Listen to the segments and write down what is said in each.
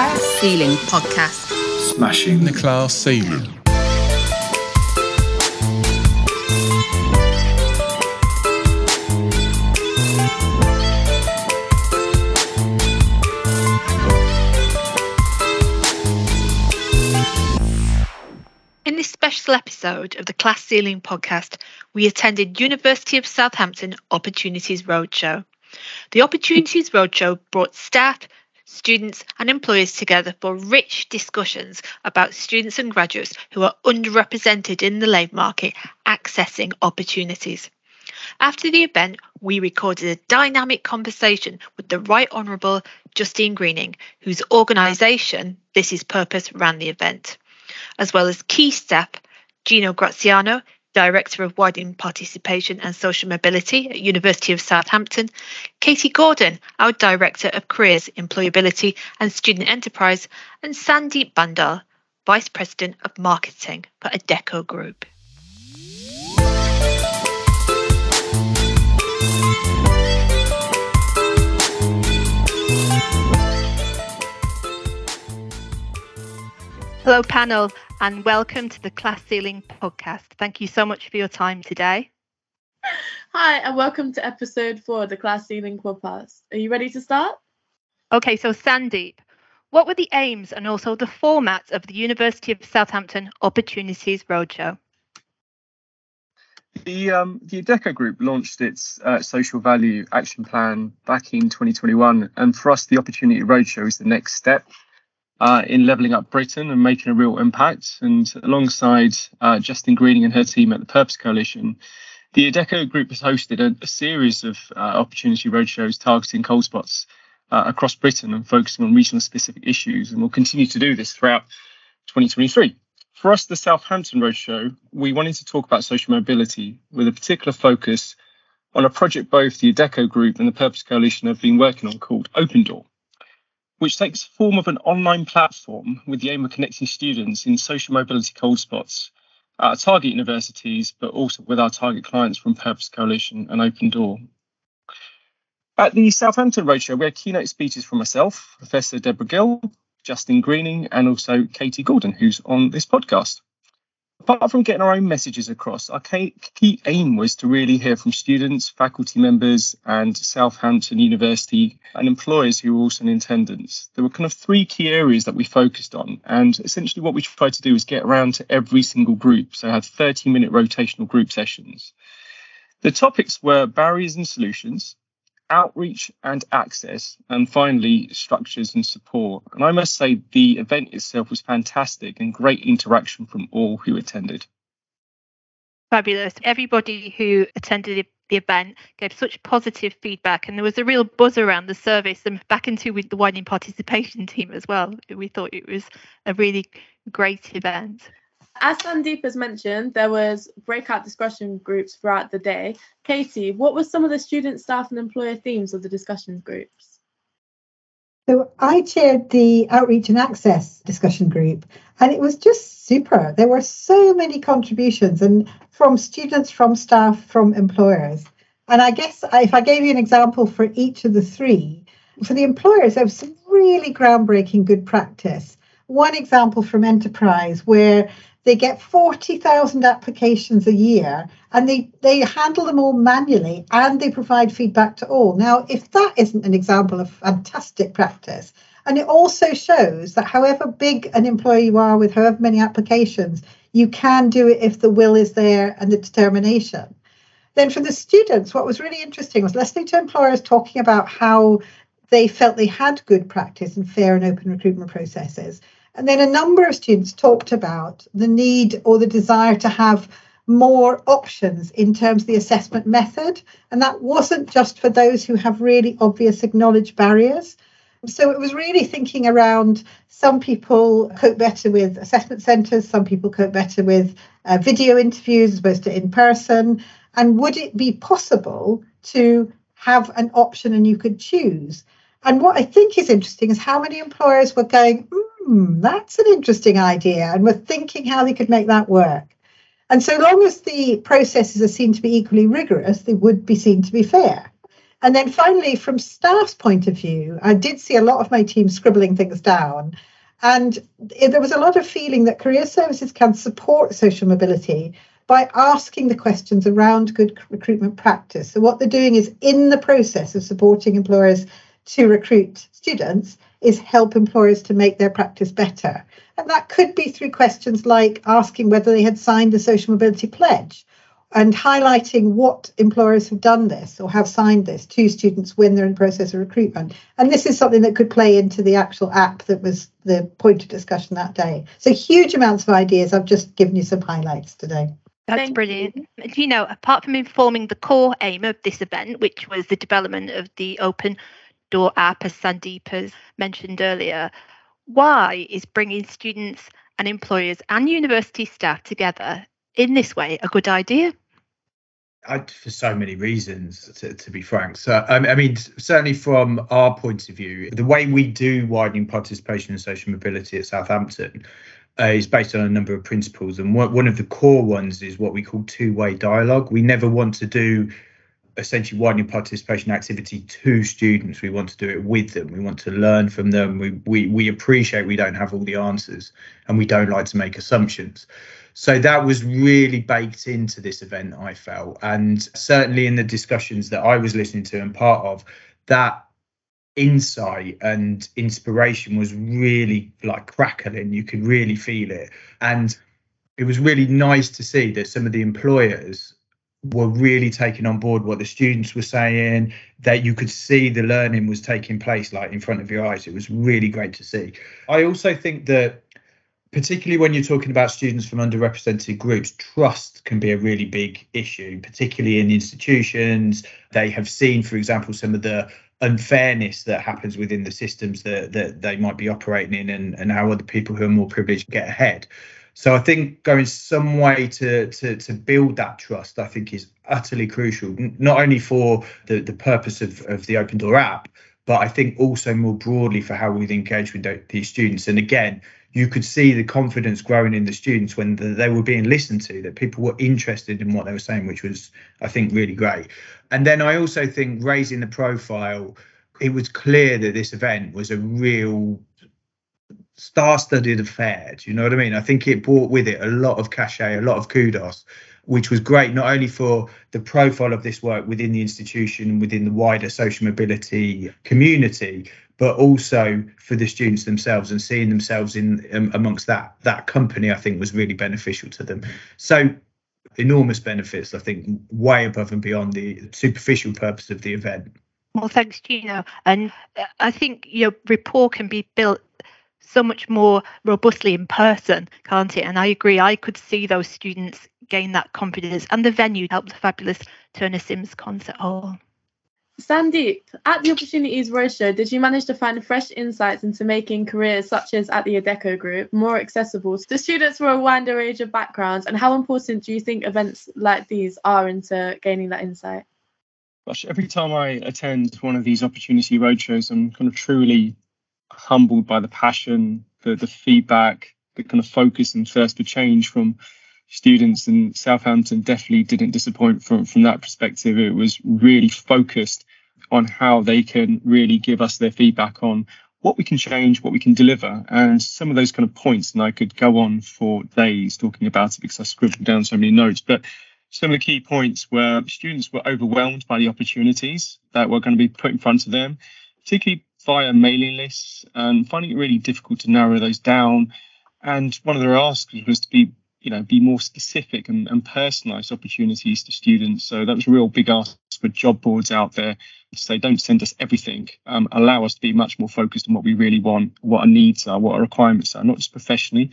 Class Ceiling Podcast. Smashing the class ceiling. In this special episode of the Class Ceiling podcast, we attended University of Southampton Opportunities Roadshow. The Opportunities Roadshow brought staff, students, and employers together for rich discussions about students and graduates who are underrepresented in the labour market accessing opportunities. After the event, we recorded a dynamic conversation with the Right Honourable Justine Greening, whose organisation, This Is Purpose, ran the event, as well as key staff Gino Graziano, Director of Widening Participation and Social Mobility at University of Southampton, Katie Gordon, our Director of Careers, Employability and Student Enterprise, and Sandeep Bhandal, Vice President of Marketing for Adecco Group. Hello, panel, and welcome to the Class Ceiling podcast. Thank you so much for your time today. Hi, and welcome to episode four of the Class Ceiling Podcast. Are you ready to start? Okay, so Sandeep, what were the aims and also the format of the University of Southampton Opportunities Roadshow? The um, the Adecco Group launched its uh, social value action plan back in 2021, and for us, the Opportunity Roadshow is the next step uh, in levelling up Britain and making a real impact. And alongside uh, Justine Greening and her team at the Purpose Coalition, the Adecco Group has hosted a, a series of uh, Opportunity Roadshows targeting cold spots uh, across Britain and focusing on regional specific issues, and we'll continue to do this throughout 2023. For us, the Southampton Roadshow, we wanted to talk about social mobility with a particular focus on a project both the Adecco Group and the Purpose Coalition have been working on called Open Door, which takes the form of an online platform with the aim of connecting students in social mobility cold spots at our target universities, but also with our target clients from Purpose Coalition and Open Door. At the Southampton Roadshow, we had keynote speeches from myself, Professor Deborah Gill, Justine Greening, and also Katie Gordon, who's on this podcast. Apart from getting our own messages across, our key aim was to really hear from students, faculty members, and Southampton University and employers who were also in attendance. There were kind of three key areas that we focused on, and essentially what we tried to do was get around to every single group, so I had 30 minute rotational group sessions. The topics were barriers and solutions, outreach and access, and finally, structures and support. And I must say, the event itself was fantastic and great interaction from all who attended. Fabulous. Everybody who attended the event gave such positive feedback, and there was a real buzz around the service and back into with the widening participation team as well. We thought it was a really great event. As Sandeep has mentioned, there was breakout discussion groups throughout the day. Katie, what were some of the student, staff, and employer themes of the discussion groups? So I chaired the outreach and access discussion group, and it was just super. There were so many contributions, and from students, from staff, from employers. And I guess if I gave you an example for each of the three, for the employers, there was some really groundbreaking good practice. One example from enterprise where they get 40,000 applications a year and they, they handle them all manually and they provide feedback to all. Now, if that isn't an example of fantastic practice, and it also shows that however big an employer you are with however many applications, you can do it if the will is there and the determination. Then for the students, what was really interesting was listening to employers talking about how they felt they had good practice and fair and open recruitment processes and then a number of students talked about the need or the desire to have more options in terms of the assessment method. And that wasn't just for those who have really obvious acknowledged barriers. So it was really thinking around some people cope better with assessment centres, some people cope better with uh, video interviews as opposed to in person. And would it be possible to have an option and you could choose? And what I think is interesting is how many employers were going, hmm, that's an interesting idea, and were thinking how they could make that work. And so long as the processes are seen to be equally rigorous, they would be seen to be fair. And then finally, from staff's point of view, I did see a lot of my team scribbling things down. And there was a lot of feeling that career services can support social mobility by asking the questions around good recruitment practice. So, what they're doing is in the process of supporting employers to recruit students, is help employers to make their practice better. And that could be through questions like asking whether they had signed the social mobility pledge and highlighting what employers have done this or have signed this to students when they're in process of recruitment. And this is something that could play into the actual app that was the point of discussion that day. So huge amounts of ideas. I've just given you some highlights today. That's Thank brilliant. You. you know, apart from informing the core aim of this event, which was the development of the open door app, as Sandeep has mentioned earlier, why is bringing students and employers and university staff together in this way a good idea? I, for so many reasons, to, to be frank. So, um, I mean, certainly from our point of view, the way we do widening participation and social mobility at Southampton uh, is based on a number of principles. And one, one of the core ones is what we call two way dialogue. We never want to do essentially widening participation activity to students. We want to do it with them. We want to learn from them. We, we, we appreciate we don't have all the answers and we don't like to make assumptions. So that was really baked into this event, I felt. And certainly in the discussions that I was listening to and part of, that insight and inspiration was really like crackling. You could really feel it. And it was really nice to see that some of the employers were really taking on board what the students were saying that you could see the learning was taking place like in front of your eyes it was really great to see i also think that particularly when you're talking about students from underrepresented groups, trust can be a really big issue, particularly in institutions. They have seen, for example, some of the unfairness that happens within the systems that, that they might be operating in and, and how other people who are more privileged get ahead. So I think going some way to to to build that trust, I think is utterly crucial, not only for the, the purpose of, of the Open Door app, but I think also more broadly for how we engage with these students. And again, you could see the confidence growing in the students when the, they were being listened to, that people were interested in what they were saying, which was, I think, really great. And then I also think raising the profile, it was clear that this event was a real star-studded affair. Do you know what I mean? I think it brought with it a lot of cachet, a lot of kudos, which was great not only for the profile of this work within the institution and within the wider social mobility community, but also for the students themselves and seeing themselves in um, amongst that that company i think was really beneficial to them so enormous benefits i think way above and beyond the superficial purpose of the event well thanks gino and uh, i think your rapport can be built so much more robustly in person can't it and i agree i could see those students gain that confidence and the venue helped the fabulous turner sims concert hall Sandeep, at the Opportunities Roadshow, did you manage to find fresh insights into making careers such as at the Adecco Group more accessible to students from a wider range of backgrounds? And how important do you think events like these are into gaining that insight? Gosh, every time I attend one of these Opportunity Roadshows, I'm kind of truly humbled by the passion, the, the feedback, the kind of focus and thirst for change from students and Southampton definitely didn't disappoint from from that perspective. It was really focused on how they can really give us their feedback on what we can change, what we can deliver, and some of those kind of points. And I could go on for days talking about it because I scribbled down so many notes. But some of the key points were students were overwhelmed by the opportunities that were going to be put in front of them, particularly via mailing lists, and finding it really difficult to narrow those down. And one of their asks was to be you know, be more specific and, and personalized opportunities to students. So that was a real big ask for job boards out there to say, don't send us everything. Um, allow us to be much more focused on what we really want, what our needs are, what our requirements are, not just professionally,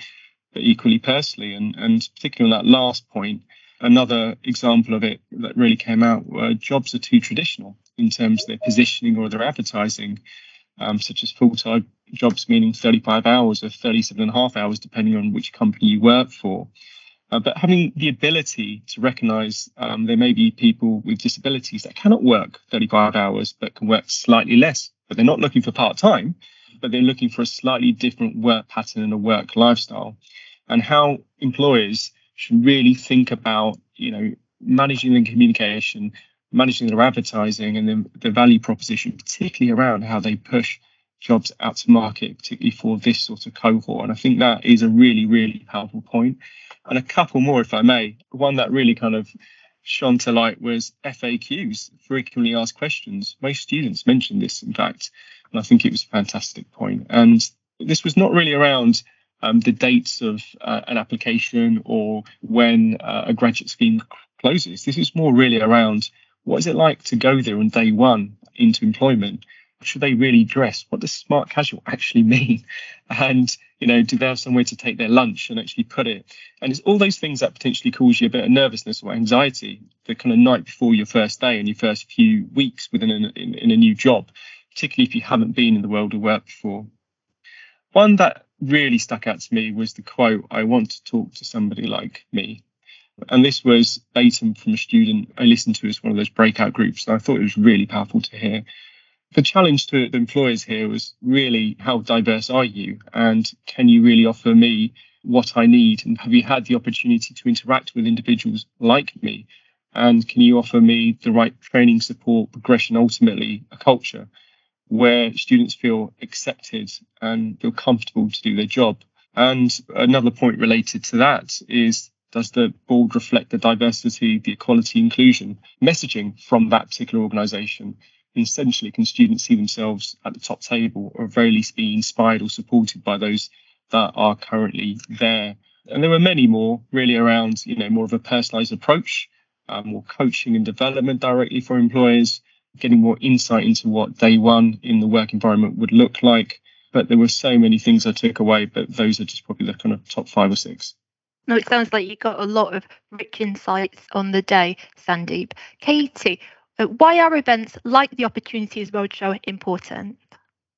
but equally personally. And, and particularly on that last point, another example of it that really came out were jobs are too traditional in terms of their positioning or their advertising, um, such as full-time jobs meaning 35 hours or 37 and a half hours, depending on which company you work for. Uh, but having the ability to recognize um, there may be people with disabilities that cannot work 35 hours but can work slightly less, but they're not looking for part time, but they're looking for a slightly different work pattern and a work lifestyle. And how employers should really think about, you know, managing the communication, managing their advertising and then the value proposition, particularly around how they push jobs out to market, particularly for this sort of cohort. And I think that is a really, really powerful point. And a couple more, if I may. One that really kind of shone to light was FAQs, frequently asked questions. Most students mentioned this, in fact, and I think it was a fantastic point. And this was not really around um, the dates of uh, an application or when uh, a graduate scheme closes. This is more really around what is it like to go there on day one into employment? Should they really dress? What does smart casual actually mean? And, you know, do they have somewhere to take their lunch and actually put it? And it's all those things that potentially cause you a bit of nervousness or anxiety the kind of night before your first day and your first few weeks within a, in, in a new job, particularly if you haven't been in the world of work before. One that really stuck out to me was the quote, I want to talk to somebody like me. And this was Baton from a student I listened to as one of those breakout groups. And I thought it was really powerful to hear. The challenge to the employers here was really how diverse are you? And can you really offer me what I need? And have you had the opportunity to interact with individuals like me? And can you offer me the right training, support, progression, ultimately a culture where students feel accepted and feel comfortable to do their job? And another point related to that is does the board reflect the diversity, the equality, inclusion messaging from that particular organisation? Essentially, can students see themselves at the top table or very least be inspired or supported by those that are currently there? And there were many more really around, you know, more of a personalised approach, um, more coaching and development directly for employers, getting more insight into what day one in the work environment would look like. But there were so many things I took away, but those are just probably the kind of top five or six. No, it sounds like you got a lot of rich insights on the day, Sandeep. Katie, uh, why are events like the Opportunities Roadshow important?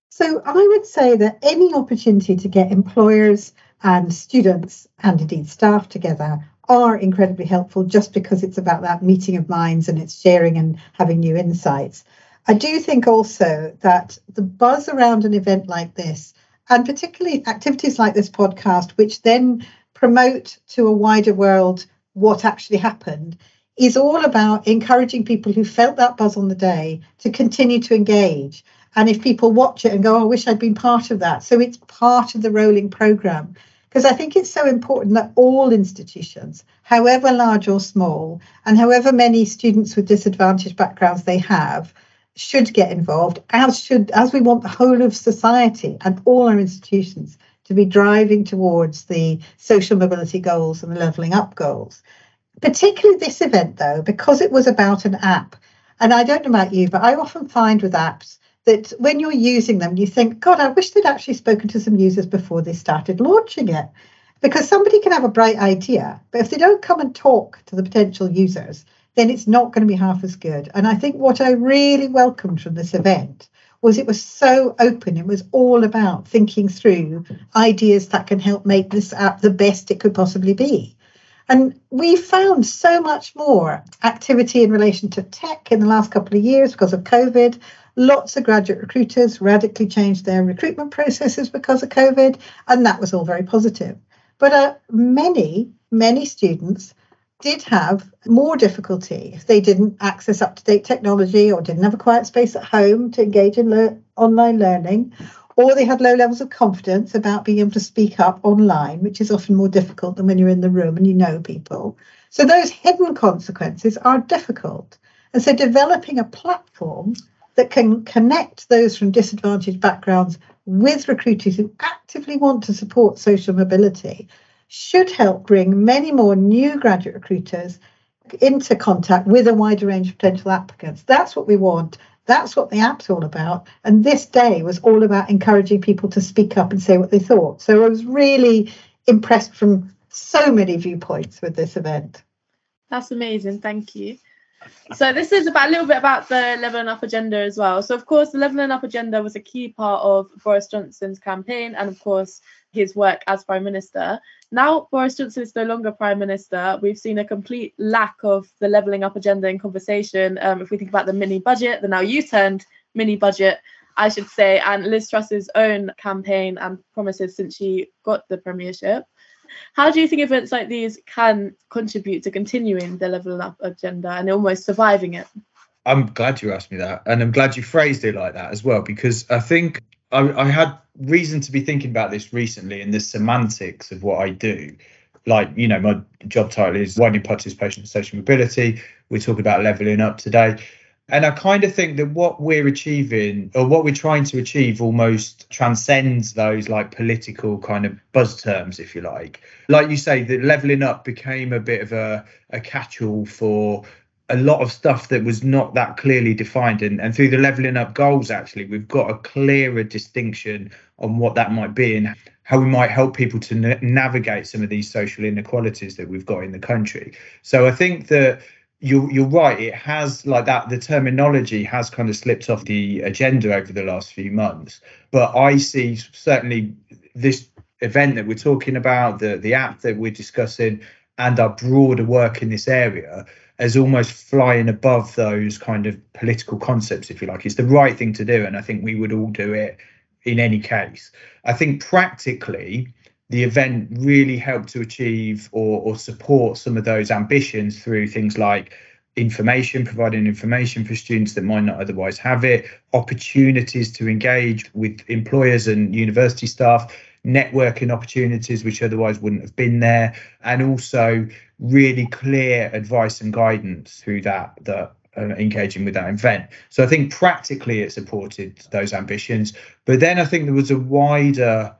So I would say that any opportunity to get employers and students and indeed staff together are incredibly helpful just because it's about that meeting of minds and it's sharing and having new insights. I do think also that the buzz around an event like this, and particularly activities like this podcast, which then promote to a wider world what actually happened is all about encouraging people who felt that buzz on the day to continue to engage. And if people watch it and go, oh, I wish I'd been part of that. So it's part of the rolling program. Because I think it's so important that all institutions, however large or small, and however many students with disadvantaged backgrounds they have, should get involved, as should as we want the whole of society and all our institutions to be driving towards the social mobility goals and the levelling up goals. Particularly this event, though, because it was about an app. And I don't know about you, but I often find with apps that when you're using them, you think, God, I wish they'd actually spoken to some users before they started launching it. Because somebody can have a bright idea, but if they don't come and talk to the potential users, then it's not going to be half as good. And I think what I really welcomed from this event was it was so open. It was all about thinking through ideas that can help make this app the best it could possibly be. And we found so much more activity in relation to tech in the last couple of years because of COVID. Lots of graduate recruiters radically changed their recruitment processes because of COVID, and that was all very positive. But uh, many, many students did have more difficulty if they didn't access up to date technology or didn't have a quiet space at home to engage in le- online learning, or they had low levels of confidence about being able to speak up online, which is often more difficult than when you're in the room and you know people. So those hidden consequences are difficult. And so developing a platform that can connect those from disadvantaged backgrounds with recruiters who actively want to support social mobility should help bring many more new graduate recruiters into contact with a wider range of potential applicants. That's what we want. That's what the app's all about. And this day was all about encouraging people to speak up and say what they thought. So I was really impressed from so many viewpoints with this event. That's amazing. Thank you. So this is about a little bit about the levelling up agenda as well. So of course, the levelling up agenda was a key part of Boris Johnson's campaign, and of course, his work as Prime Minister. Now Boris Johnson is no longer Prime Minister. We've seen a complete lack of the levelling up agenda in conversation. Um, if we think about the mini budget, the now U-turned mini budget, I should say, and Liz Truss's own campaign and promises since she got the premiership. How do you think events like these can contribute to continuing the levelling up agenda and almost surviving it? I'm glad you asked me that, and I'm glad you phrased it like that as well, because I think I, I had reason to be thinking about this recently in the semantics of what I do. Like, you know, my job title is widening participation and social mobility. We're talking about leveling up today. And I kind of think that what we're achieving or what we're trying to achieve almost transcends those like political kind of buzz terms, if you like. Like you say, that leveling up became a bit of a, a catch all for a lot of stuff that was not that clearly defined. And, and through the leveling up goals, actually, we've got a clearer distinction on what that might be and how we might help people to na- navigate some of these social inequalities that we've got in the country. So I think that you're you're right. It has like that. The terminology has kind of slipped off the agenda over the last few months. But I see certainly this event that we're talking about, the the app that we're discussing, and our broader work in this area as almost flying above those kind of political concepts, if you like. It's the right thing to do, and I think we would all do it in any case. I think practically the event really helped to achieve or, or support some of those ambitions through things like information, providing information for students that might not otherwise have it, opportunities to engage with employers and university staff, networking opportunities which otherwise wouldn't have been there, and also really clear advice and guidance through that that uh, engaging with that event. So I think practically it supported those ambitions, but then I think there was a wider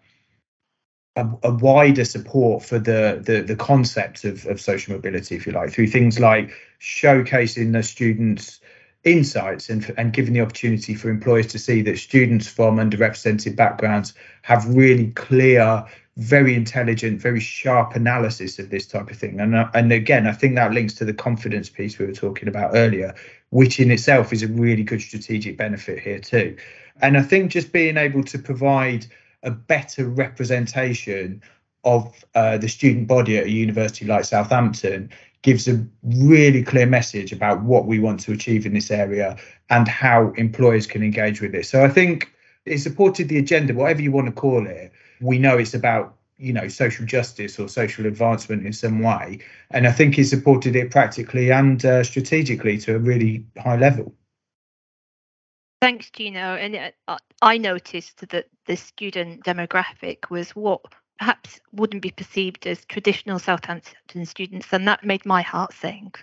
a, a, wider support for the, the the concept of, of social mobility, if you like, through things like showcasing the students' insights and, and giving the opportunity for employers to see that students from underrepresented backgrounds have really clear, very intelligent, very sharp analysis of this type of thing. And uh, and again, I think that links to the confidence piece we were talking about earlier, which in itself is a really good strategic benefit here too. And I think just being able to provide a better representation of uh, the student body at a university like Southampton gives a really clear message about what we want to achieve in this area and how employers can engage with it. So I think it supported the agenda, whatever you want to call it. We know it's about you know social justice or social advancement in some way, and I think it supported it practically and uh, strategically to a really high level. Thanks, Gino. And uh, I noticed that the student demographic was what perhaps wouldn't be perceived as traditional Southampton students, and that made my heart sing.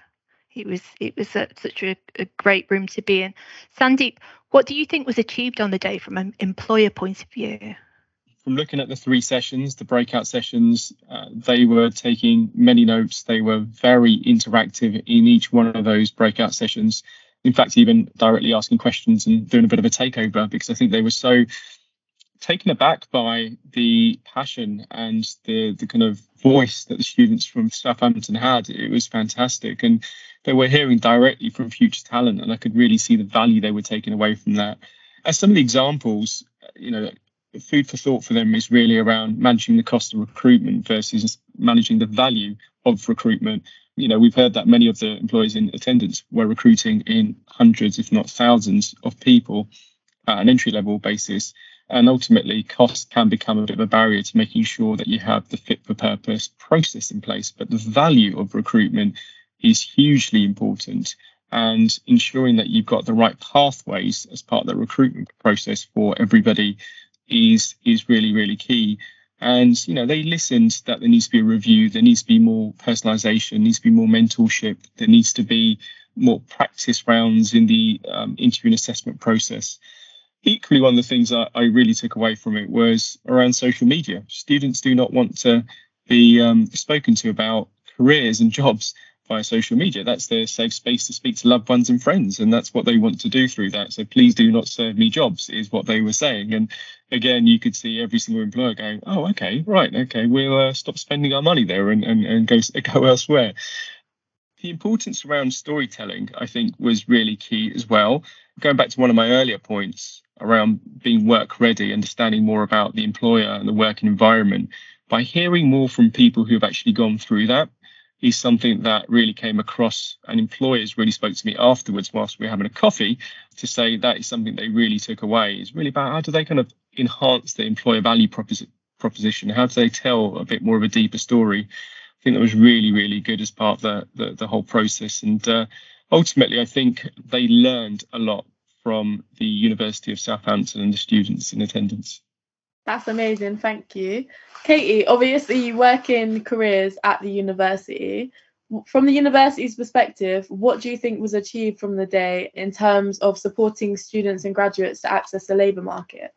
It was it was a, such a, a, great room to be in. Sandeep, what do you think was achieved on the day from an employer point of view? From looking at the three sessions, the breakout sessions, uh, they were taking many notes. They were very interactive in each one of those breakout sessions in fact, even directly asking questions and doing a bit of a takeover because I think they were so taken aback by the passion and the the kind of voice that the students from Southampton had. It was fantastic, and they were hearing directly from future talent, and I could really see the value they were taking away from that. As some of the examples, you know, food for thought for them is really around managing the cost of recruitment versus managing the value of recruitment you know, we've heard that many of the employees in attendance were recruiting in hundreds, if not thousands, of people at an entry level basis. And ultimately, cost can become a bit of a barrier to making sure that you have the fit for purpose process in place. But the value of recruitment is hugely important. And ensuring that you've got the right pathways as part of the recruitment process for everybody is is really, really key. And you know, they listened that there needs to be a review, there needs to be more personalization, needs to be more mentorship, there needs to be more practice rounds in the um, interview and assessment process. Equally, one of the things I, I really took away from it was around social media. Students do not want to be um, spoken to about careers and jobs via social media. That's their safe space to speak to loved ones and friends, and that's what they want to do through that. So please do not serve me jobs, is what they were saying. And again, you could see every single employer going, "Oh, okay, right, okay, we'll uh, stop spending our money there and and, and go go elsewhere." The importance around storytelling, I think, was really key as well. Going back to one of my earlier points around being work ready, understanding more about the employer and the working environment, by hearing more from people who've actually gone through that is something that really came across and employers really spoke to me afterwards whilst we were having a coffee to say that is something they really took away. Is really about how do they kind of enhance the employer value proposi- proposition? How do they tell a bit more of a deeper story? I think that was really really good as part of the the, the whole process. And uh, ultimately, I think they learned a lot from the University of Southampton and the students in attendance. That's amazing. Thank you. Katie, obviously, you work in careers at the university. From the university's perspective, what do you think was achieved from the day in terms of supporting students and graduates to access the labour market?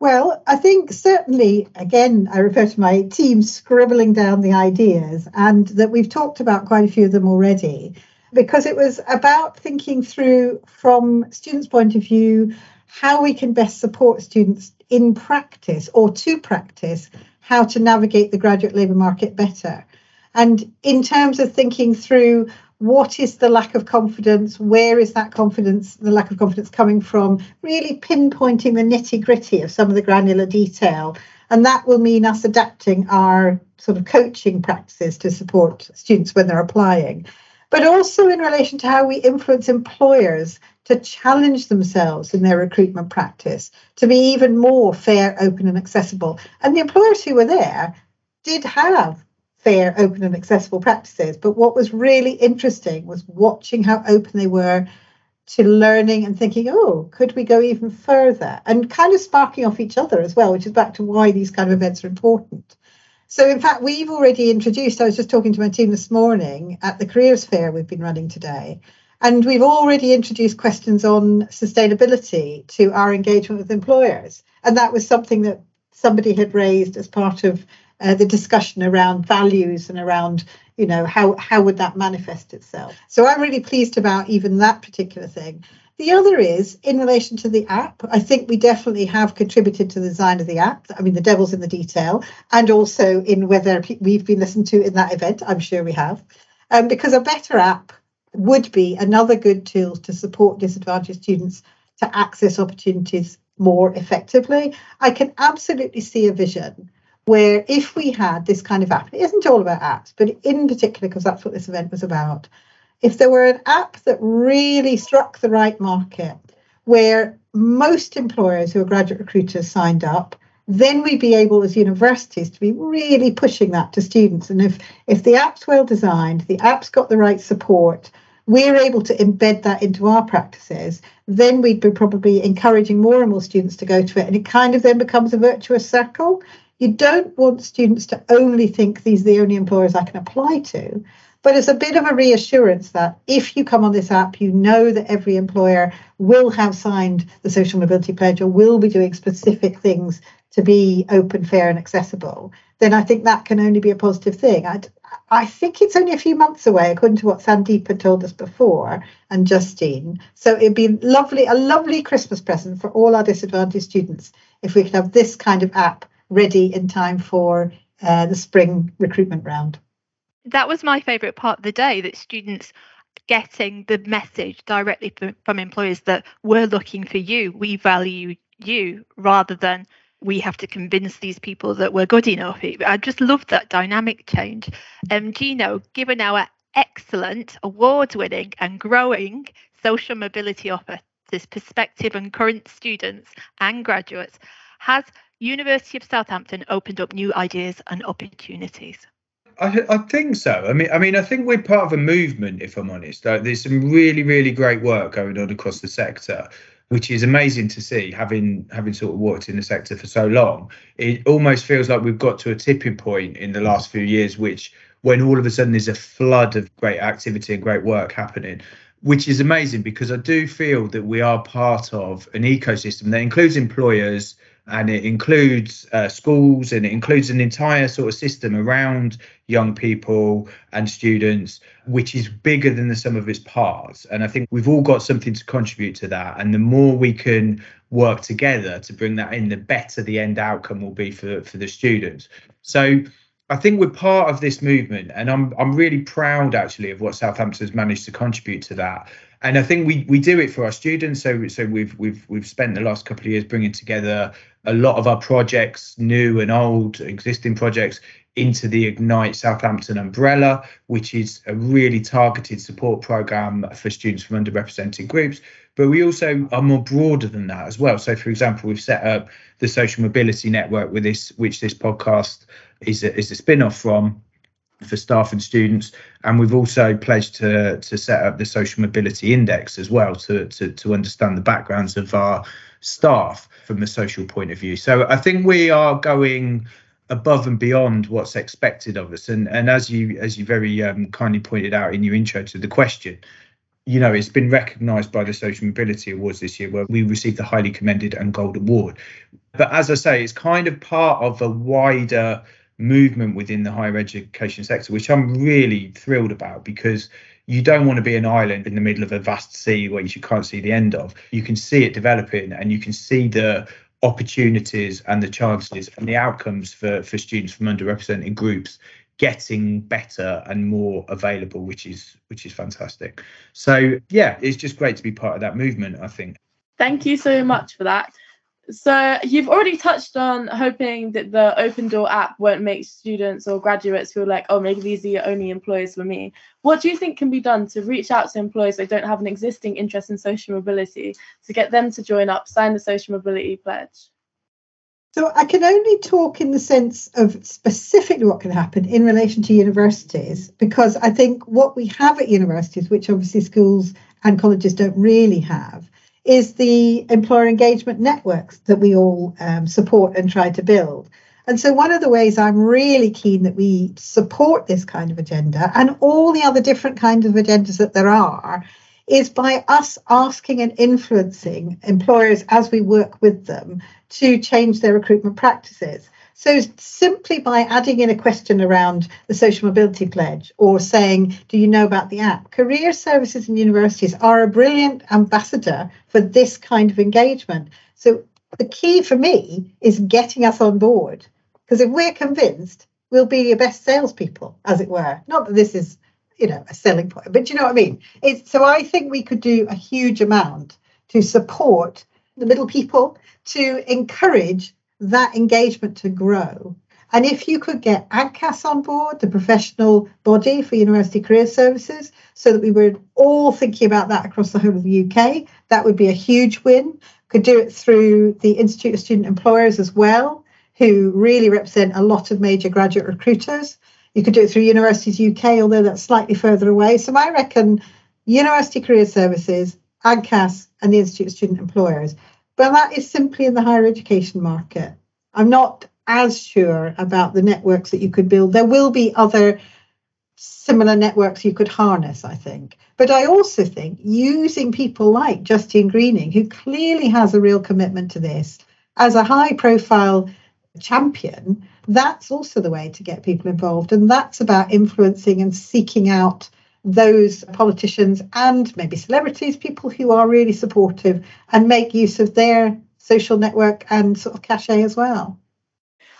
Well, I think certainly, again, I refer to my team scribbling down the ideas, and that we've talked about quite a few of them already, because it was about thinking through from students' point of view how we can best support students in practice or to practice how to navigate the graduate labour market better. And in terms of thinking through what is the lack of confidence, where is that confidence, the lack of confidence coming from, really pinpointing the nitty gritty of some of the granular detail. And that will mean us adapting our sort of coaching practices to support students when they're applying. But also in relation to how we influence employers to challenge themselves in their recruitment practice to be even more fair, open, and accessible. And the employers who were there did have fair, open, and accessible practices. But what was really interesting was watching how open they were to learning and thinking, oh, could we go even further? And kind of sparking off each other as well, which is back to why these kind of events are important. So, in fact, we've already introduced, I was just talking to my team this morning at the careers fair we've been running today. And we've already introduced questions on sustainability to our engagement with employers. And that was something that somebody had raised as part of uh, the discussion around values and around you know how how would that manifest itself so i'm really pleased about even that particular thing the other is in relation to the app i think we definitely have contributed to the design of the app. I mean the devil's in the detail and also in whether we've been listened to in that event. I'm sure we have. Um, because a better app would be another good tool to support disadvantaged students to access opportunities more effectively. I can absolutely see a vision where if we had this kind of app, it isn't all about apps, but in particular, because that's what this event was about, if there were an app that really struck the right market, where most employers who are graduate recruiters signed up, then we'd be able as universities to be really pushing that to students. And if if the app's well designed, the app's got the right support, we're able to embed that into our practices, then we'd be probably encouraging more and more students to go to it. And it kind of then becomes a virtuous circle. You don't want students to only think these are the only employers I can apply to, but it's a bit of a reassurance that if you come on this app, you know that every employer will have signed the social mobility pledge or will be doing specific things to be open, fair, and accessible, then I think that can only be a positive thing. I'd, I think it's only a few months away, according to what Sandeep had told us before, and Justine. So it'd be lovely, a lovely Christmas present for all our disadvantaged students if we could have this kind of app ready in time for uh, the spring recruitment round. That was my favourite part of the day. That students getting the message directly from, employers that we're looking for you, we value you, rather than we have to convince these people that we're good enough. I just love that dynamic change. Um, Gino, given our excellent, award winning, and growing social mobility offer this perspective and current students and graduates, has University of Southampton opened up new ideas and opportunities? I, I, think so. I mean, I mean, I think we're part of a movement. If I'm honest, like, there's some really, really great work going on across the sector which is amazing to see having having sort of worked in the sector for so long it almost feels like we've got to a tipping point in the last few years which when all of a sudden there's a flood of great activity and great work happening which is amazing because i do feel that we are part of an ecosystem that includes employers and it includes uh, schools and it includes an entire sort of system around young people and students which is bigger than the sum of its parts. And i think we've all got something to contribute to that. And the more we can work together to bring that in the better the end outcome will be for for the students. So I think we're part of this movement, and I'm I'm really proud actually of what Southampton's managed to contribute to that and I think we we do it for our students. So so we've we've we've spent the last couple of years bringing together a lot of our projects, new and old, existing projects, into the Ignite Southampton umbrella, which is a really targeted support program for students from underrepresented groups. But we also are more broader than that as well. So, for example, we've set up the Social Mobility Network with this, which this podcast is a, is a spin off from for staff and students. And we've also pledged to, to set up the social mobility index as well to, to, to understand the backgrounds of our staff from a social point of view. So I think we are going above and beyond what's expected of us. And and as you as you very um, kindly pointed out in your intro to the question, you know, it's been recognised by the Social Mobility Awards this year, where we received the highly commended and gold award. But as I say, it's kind of part of a wider movement within the higher education sector, which I'm really thrilled about because you don't want to be an island in the middle of a vast sea where you can't see the end of. You can see it developing and you can see the opportunities and the chances and the outcomes for, for students from underrepresented groups getting better and more available which is which is fantastic. So yeah it's just great to be part of that movement i think. Thank you so much for that so you've already touched on hoping that the Open Door app won't make students or graduates feel like, oh, maybe these are your only employers for me. What do you think can be done to reach out to employers that don't have an existing interest in social mobility to get them to join up, sign the social mobility pledge? So I can only talk in the sense of specifically what can happen in relation to universities, because I think what we have at universities, which obviously schools and colleges don't really have, is the employer engagement networks that we all um, support and try to build. And so, one of the ways I'm really keen that we support this kind of agenda and all the other different kinds of agendas that there are is by us asking and influencing employers as we work with them to change their recruitment practices. So simply by adding in a question around the social mobility pledge or saying, do you know about the app? Career services and universities are a brilliant ambassador for this kind of engagement. So the key for me is getting us on board. Because if we're convinced, we'll be your best salespeople, as it were. Not that this is, you know, a selling point, but you know what I mean? It's so I think we could do a huge amount to support the middle people to encourage that engagement to grow. And if you could get AGCAS on board, the professional body for university career services, so that we were all thinking about that across the whole of the UK, that would be a huge win. Could do it through the Institute of Student Employers as well, who really represent a lot of major graduate recruiters. You could do it through Universities UK, although that's slightly further away. So I reckon University Career Services, AGCAS, and the Institute of Student Employers but that is simply in the higher education market. I'm not as sure about the networks that you could build. There will be other similar networks you could harness, I think. But I also think using people like Justine Greening, who clearly has a real commitment to this, as a high profile champion, that's also the way to get people involved. And that's about influencing and seeking out those politicians and maybe celebrities, people who are really supportive and make use of their social network and sort of cachet as well.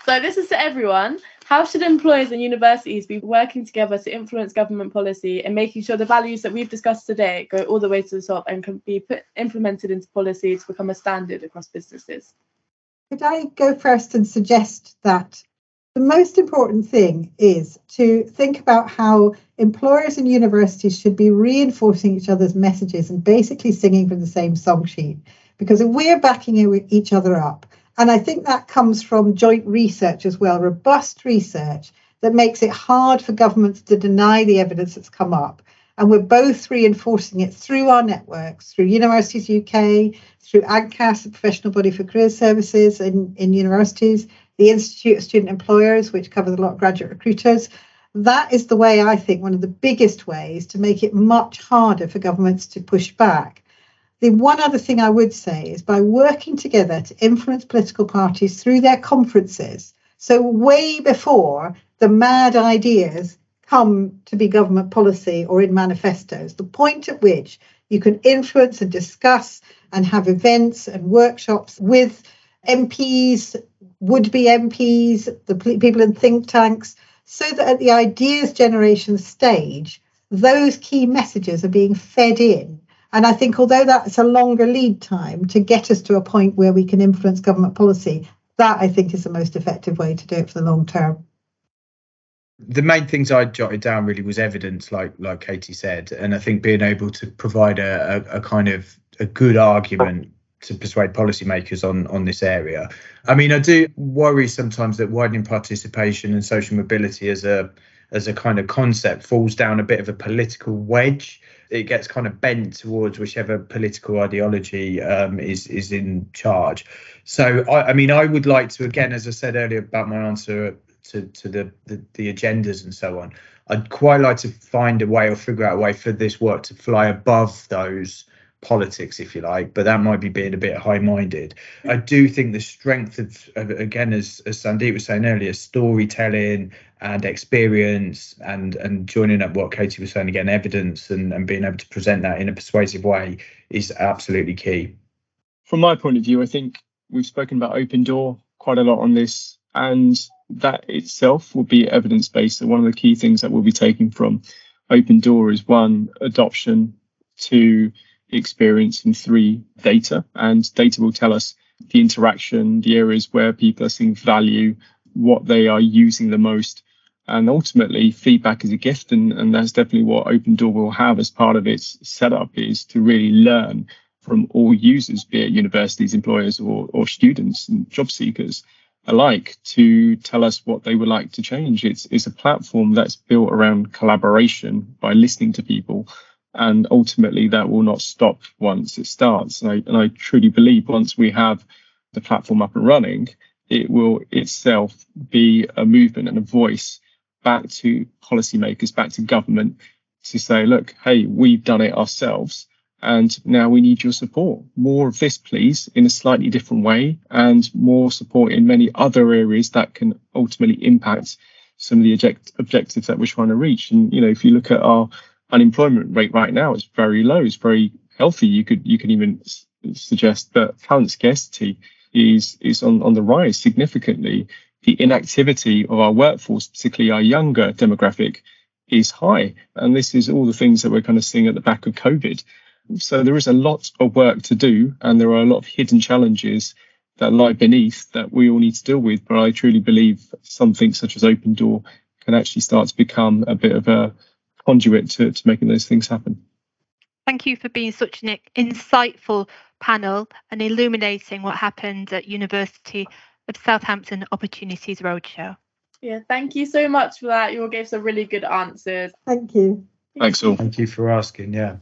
So, this is to everyone. How should employers and universities be working together to influence government policy and making sure the values that we've discussed today go all the way to the top and can be put, implemented into policy to become a standard across businesses? Could I go first and suggest that the most important thing is to think about how employers and universities should be reinforcing each other's messages and basically singing from the same song sheet. Because if we're backing each other up, and I think that comes from joint research as well, robust research that makes it hard for governments to deny the evidence that's come up. And we're both reinforcing it through our networks, through Universities UK, through AGCAS, the professional body for career services in, in universities, the Institute of Student Employers, which covers a lot of graduate recruiters. That is the way I think one of the biggest ways to make it much harder for governments to push back. The one other thing I would say is by working together to influence political parties through their conferences. So, way before the mad ideas come to be government policy or in manifestos, the point at which you can influence and discuss and have events and workshops with MPs, would be MPs, the people in think tanks, so that at the ideas generation stage, those key messages are being fed in. And I think, although that's a longer lead time to get us to a point where we can influence government policy, that I think is the most effective way to do it for the long term. The main things I jotted down really was evidence, like like Katie said, and I think being able to provide a, a, a kind of a good argument to persuade policymakers on on this area. I mean, I do worry sometimes that widening participation and social mobility as a as a kind of concept falls down a bit of a political wedge. It gets kind of bent towards whichever political ideology um, is is in charge. So, I, I, mean, I would like to again, as I said earlier about my answer to to the, the the agendas and so on. I'd quite like to find a way or figure out a way for this work to fly above those politics, if you like, but that might be being a bit high-minded. I do think the strength of, of again, as, as Sandeep was saying earlier, storytelling and experience and and joining up what Katie was saying again, evidence and, and being able to present that in a persuasive way is absolutely key. From my point of view, I think we've spoken about open door quite a lot on this, and that itself will be evidence based. So one of the key things that we'll be taking from open door is one, adoption, two, experience, in three, data. And data will tell us the interaction, the areas where people are seeing value, what they are using the most. And ultimately, feedback is a gift, and, and that's definitely what Open Door will have as part of its setup is to really learn from all users, be it universities, employers, or, or students and job seekers alike to tell us what they would like to change. It's, it's a platform that's built around collaboration by listening to people. And ultimately, that will not stop once it starts. And I, and I truly believe once we have the platform up and running, it will itself be a movement and a voice back to policymakers, back to government to say, look, hey, we've done it ourselves and now we need your support. More of this, please, in a slightly different way, and more support in many other areas that can ultimately impact some of the object- objectives that we're trying to reach. And you know, if you look at our unemployment rate right now, is very low. It's very healthy. You could you could even suggest that talent scarcity is is on, on the rise significantly. The inactivity of our workforce, particularly our younger demographic, is high. And this is all the things that we're kind of seeing at the back of COVID. So there is a lot of work to do, and there are a lot of hidden challenges that lie beneath that we all need to deal with. But I truly believe something such as Open Door can actually start to become a bit of a conduit to, to making those things happen. Thank you for being such an insightful panel and illuminating what happened at University of Southampton Opportunities Roadshow. Yeah, thank you so much for that. You all gave some really good answers. Thank you. Thanks all. Thank you for asking. Yeah.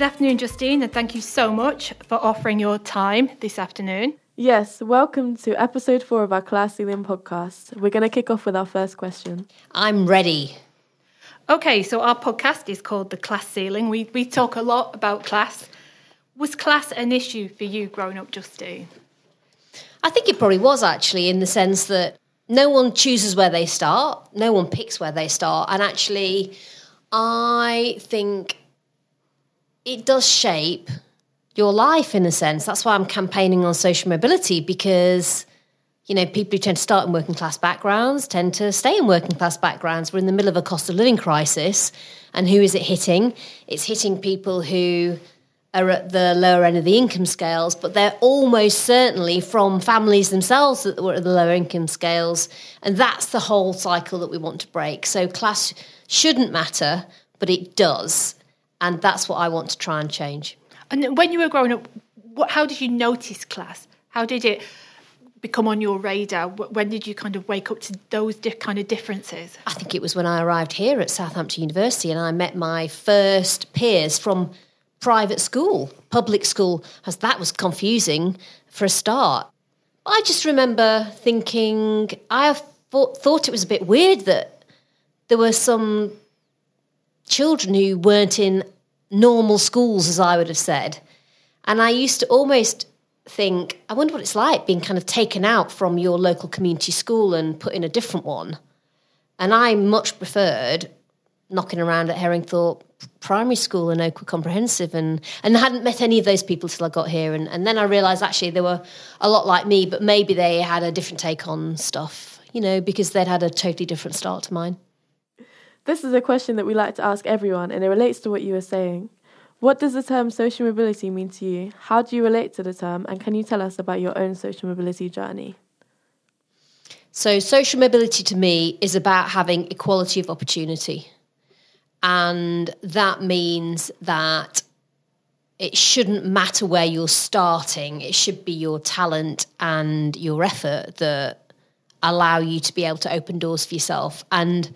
Good afternoon, Justine, and thank you so much for offering your time this afternoon. Yes, welcome to episode four of our Class Ceiling podcast. We're going to kick off with our first question. I'm ready. Okay, so our podcast is called The Class Ceiling. We, we talk a lot about class. Was class an issue for you growing up, Justine? I think it probably was actually, in the sense that no one chooses where they start, no one picks where they start. And actually, I think it does shape your life in a sense. That's why I'm campaigning on social mobility because, you know, people who tend to start in working class backgrounds tend to stay in working class backgrounds. We're in the middle of a cost of living crisis. And who is it hitting? It's hitting people who are at the lower end of the income scales, but they're almost certainly from families themselves that were at the lower income scales. And that's the whole cycle that we want to break. So class shouldn't matter, but it does. And that's what I want to try and change. And when you were growing up, what, how did you notice class? How did it become on your radar? When did you kind of wake up to those di- kind of differences? I think it was when I arrived here at Southampton University and I met my first peers from private school, public school, as that was confusing for a start. I just remember thinking, I thought, thought it was a bit weird that there were some children who weren't in normal schools, as I would have said. And I used to almost think, I wonder what it's like being kind of taken out from your local community school and put in a different one. And I much preferred knocking around at Herringthorpe Primary School and Oakwood Comprehensive and, and hadn't met any of those people till I got here. And, and then I realised actually they were a lot like me, but maybe they had a different take on stuff, you know, because they'd had a totally different start to mine. This is a question that we like to ask everyone, and it relates to what you were saying. What does the term social mobility mean to you? How do you relate to the term? And can you tell us about your own social mobility journey? So, social mobility to me is about having equality of opportunity. And that means that it shouldn't matter where you're starting, it should be your talent and your effort that allow you to be able to open doors for yourself. And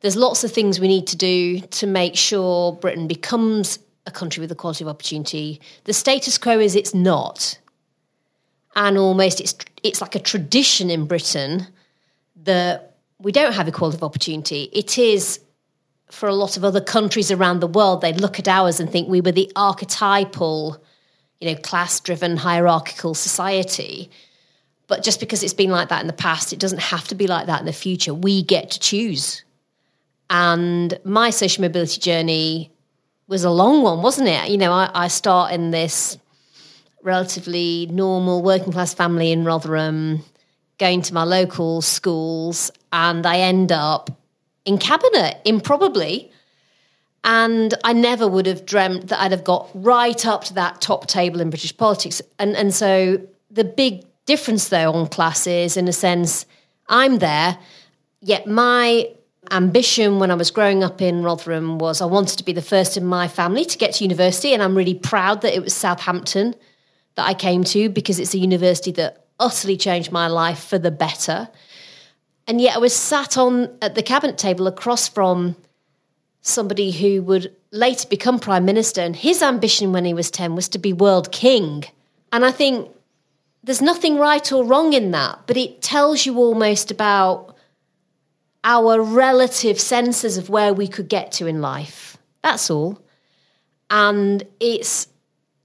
there's lots of things we need to do to make sure Britain becomes a country with equality of opportunity. The status quo is it's not. And almost it's it's like a tradition in Britain that we don't have equality of opportunity. It is for a lot of other countries around the world, they look at ours and think we were the archetypal, you know, class driven hierarchical society. But just because it's been like that in the past, it doesn't have to be like that in the future. We get to choose. And my social mobility journey was a long one, wasn't it? You know, I, I start in this relatively normal working class family in Rotherham, going to my local schools, and I end up in cabinet, improbably. And I never would have dreamt that I'd have got right up to that top table in British politics. And and so the big difference though on class is in a sense, I'm there, yet my ambition when I was growing up in Rotherham was I wanted to be the first in my family to get to university, and I'm really proud that it was Southampton that I came to because it's a university that utterly changed my life for the better. And yet I was sat on at the cabinet table across from somebody who would later become prime minister, and his ambition when he was 10 was to be world king. And I think there's nothing right or wrong in that, but it tells you almost about our relative senses of where we could get to in life. That's all. And it's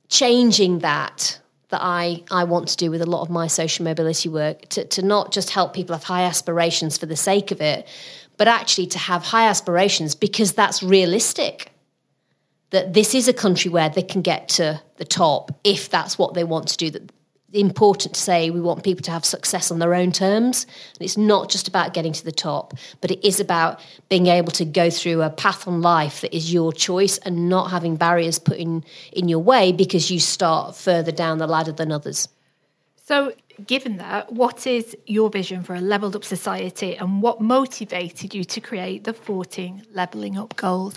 changing that that I, I want to do with a lot of my social mobility work to, to not just help people have high aspirations for the sake of it, but actually to have high aspirations because that's realistic. That this is a country where they can get to the top if that's what they want to do. That important to say we want people to have success on their own terms. And it's not just about getting to the top, but it is about being able to go through a path on life that is your choice and not having barriers put in, in your way because you start further down the ladder than others. So, given that, what is your vision for a levelled up society and what motivated you to create the 14 levelling up goals?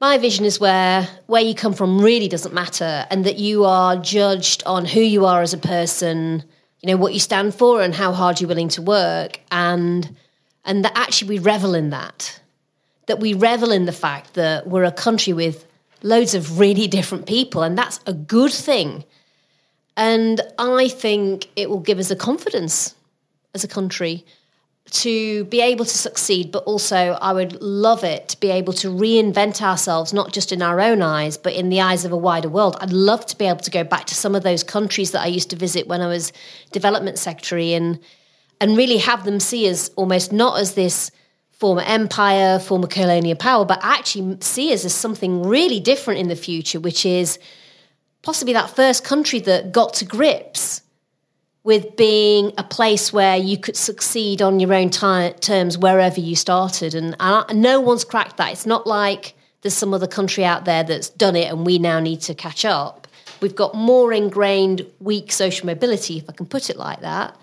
My vision is where where you come from really doesn't matter and that you are judged on who you are as a person you know what you stand for and how hard you're willing to work and and that actually we revel in that. That we revel in the fact that we're a country with loads of really different people and that's a good thing. And i think it will give us a confidence as a country to be able to succeed, but also I would love it to be able to reinvent ourselves, not just in our own eyes, but in the eyes of a wider world. I'd love to be able to go back to some of those countries that I used to visit when I was development secretary and and really have them see us almost not as this former empire, former colonial power, but actually see us as something really different in the future, which is possibly that first country that got to grips with being a place where you could succeed on your own t- terms wherever you started. And, no one's cracked that. It's not like there's some other country out there that's done it and we now need to catch up. We've got more ingrained weak social mobility, if I can put it like that.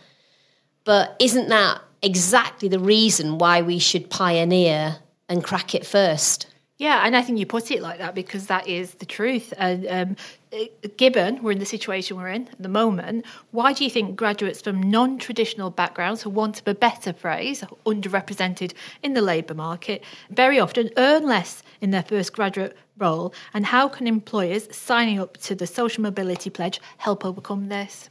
But isn't that exactly the reason why we should pioneer and crack it first? Yeah, and I think you put it like that because that is the truth. And um, Uh, given we're in the situation we're in at the moment, why do you think graduates from non traditional backgrounds, for want of a better phrase, underrepresented in the labour market, very often earn less in their first graduate role? And how can employers signing up to the Social Mobility Pledge help overcome this?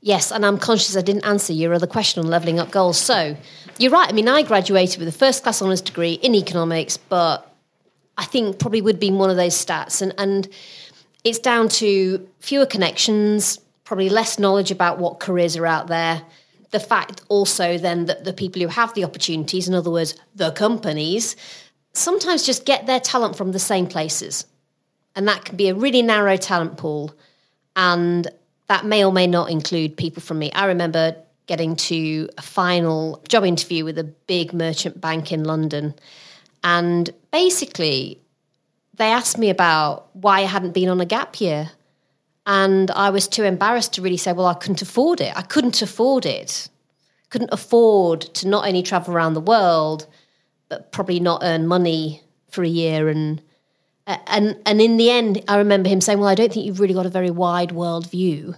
Yes, and I'm conscious I didn't answer your other question on levelling up goals. So you're right. I mean, I graduated with a first class honours degree in economics, but I think probably would be one of those stats. And, and it's down to fewer connections, probably less knowledge about what careers are out there. The fact also then that the people who have the opportunities, in other words, the companies, sometimes just get their talent from the same places. And that can be a really narrow talent pool. And that may or may not include people from me. I remember getting to a final job interview with a big merchant bank in London and basically, they asked me about why I hadn't been on a gap year. And I was too embarrassed to really say, well, I couldn't afford it. I couldn't afford it. Couldn't afford to not only travel around the world, but probably not earn money for a year and and and in the end I remember him saying, "Well, I don't think you've really got a very wide world view."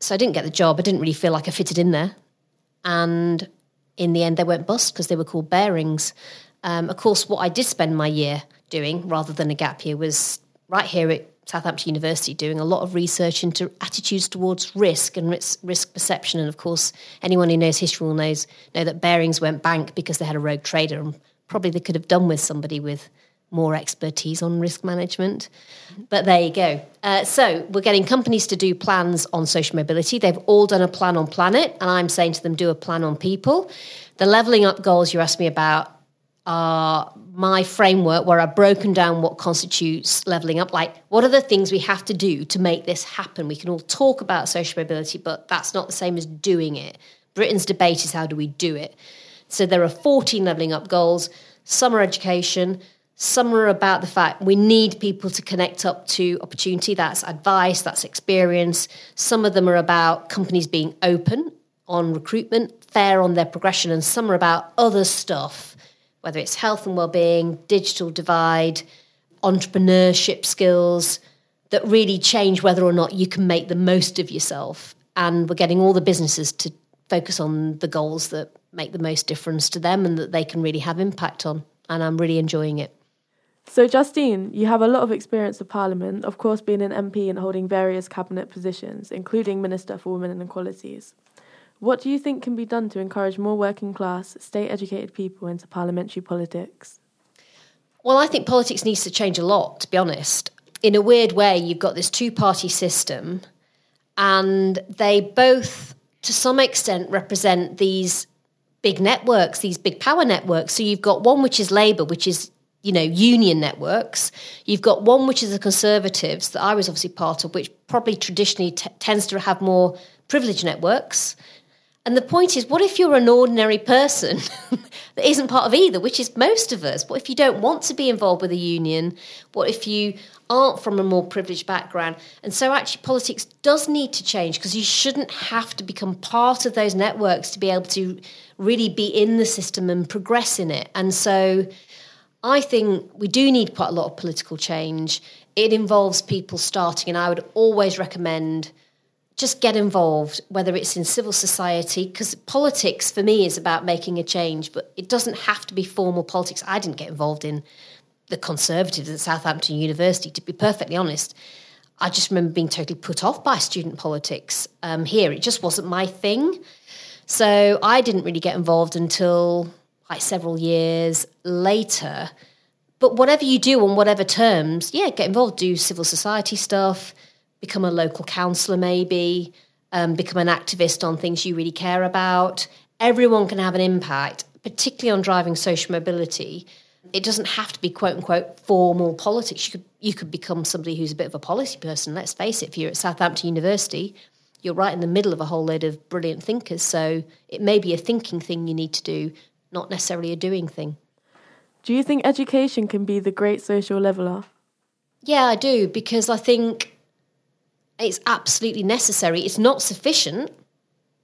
So I didn't get the job. I didn't really feel like I fitted in there. And in the end, they went bust because they were called Barings. Um, of course, what I did spend my year doing rather than a gap year was right here at Southampton University doing a lot of research into attitudes towards risk and risk, perception. And of course, anyone who knows history will knows, know that Barings went bank because they had a rogue trader, and probably they could have done with somebody with more expertise on risk management. But there you go. Uh, so we're getting companies to do plans on social mobility. They've all done a plan on planet, and I'm saying to them, do a plan on people. The levelling up goals you asked me about are my framework where I've broken down what constitutes levelling up. Like, what are the things we have to do to make this happen? We can all talk about social mobility, but that's not the same as doing it. Britain's debate is how do we do it? So there are 14 levelling up goals. Some are education, some are about the fact we need people to connect up to opportunity. That's advice, that's experience. Some of them are about companies being open on recruitment, fair on their progression, and some are about other stuff whether it's health and well-being, digital divide, entrepreneurship skills that really change whether or not you can make the most of yourself. And we're getting all the businesses to focus on the goals that make the most difference to them and that they can really have impact on. And I'm really enjoying it. So, Justine, you have a lot of experience of Parliament, of course, being an MP and holding various cabinet positions, including Minister for Women and Equalities. What do you think can be done to encourage more working class, state educated people into parliamentary politics? Well, I think politics needs to change a lot, to be honest. In a weird way, you've got this two party system, and they both, to some extent, represent these big networks, these big power networks. So you've got one which is Labour, which is you know, union networks. You've got one which is the Conservatives that I was obviously part of, which probably traditionally t- tends to have more privileged networks. And the point is, what if you're an ordinary person that isn't part of either, which is most of us? What if you don't want to be involved with a union? What if you aren't from a more privileged background? And so, actually, politics does need to change because you shouldn't have to become part of those networks to be able to really be in the system and progress in it. And so, I think we do need quite a lot of political change. It involves people starting, and I would always recommend just get involved, whether it's in civil society, because politics for me is about making a change, but it doesn't have to be formal politics. I didn't get involved in the Conservatives at Southampton University, to be perfectly honest. I just remember being totally put off by student politics um, here. It just wasn't my thing. So I didn't really get involved until like several years later. But whatever you do on whatever terms, yeah, get involved, do civil society stuff become a local councillor, maybe, um, become an activist on things you really care about. Everyone can have an impact, particularly on driving social mobility. It doesn't have to be quote unquote formal politics. You could you could become somebody who's a bit of a policy person. Let's face it, if you're at Southampton University, you're right in the middle of a whole load of brilliant thinkers. So it may be a thinking thing you need to do, not necessarily a doing thing. Do you think education can be the great social leveller? Yeah, I do, because I think it's absolutely necessary. It's not sufficient.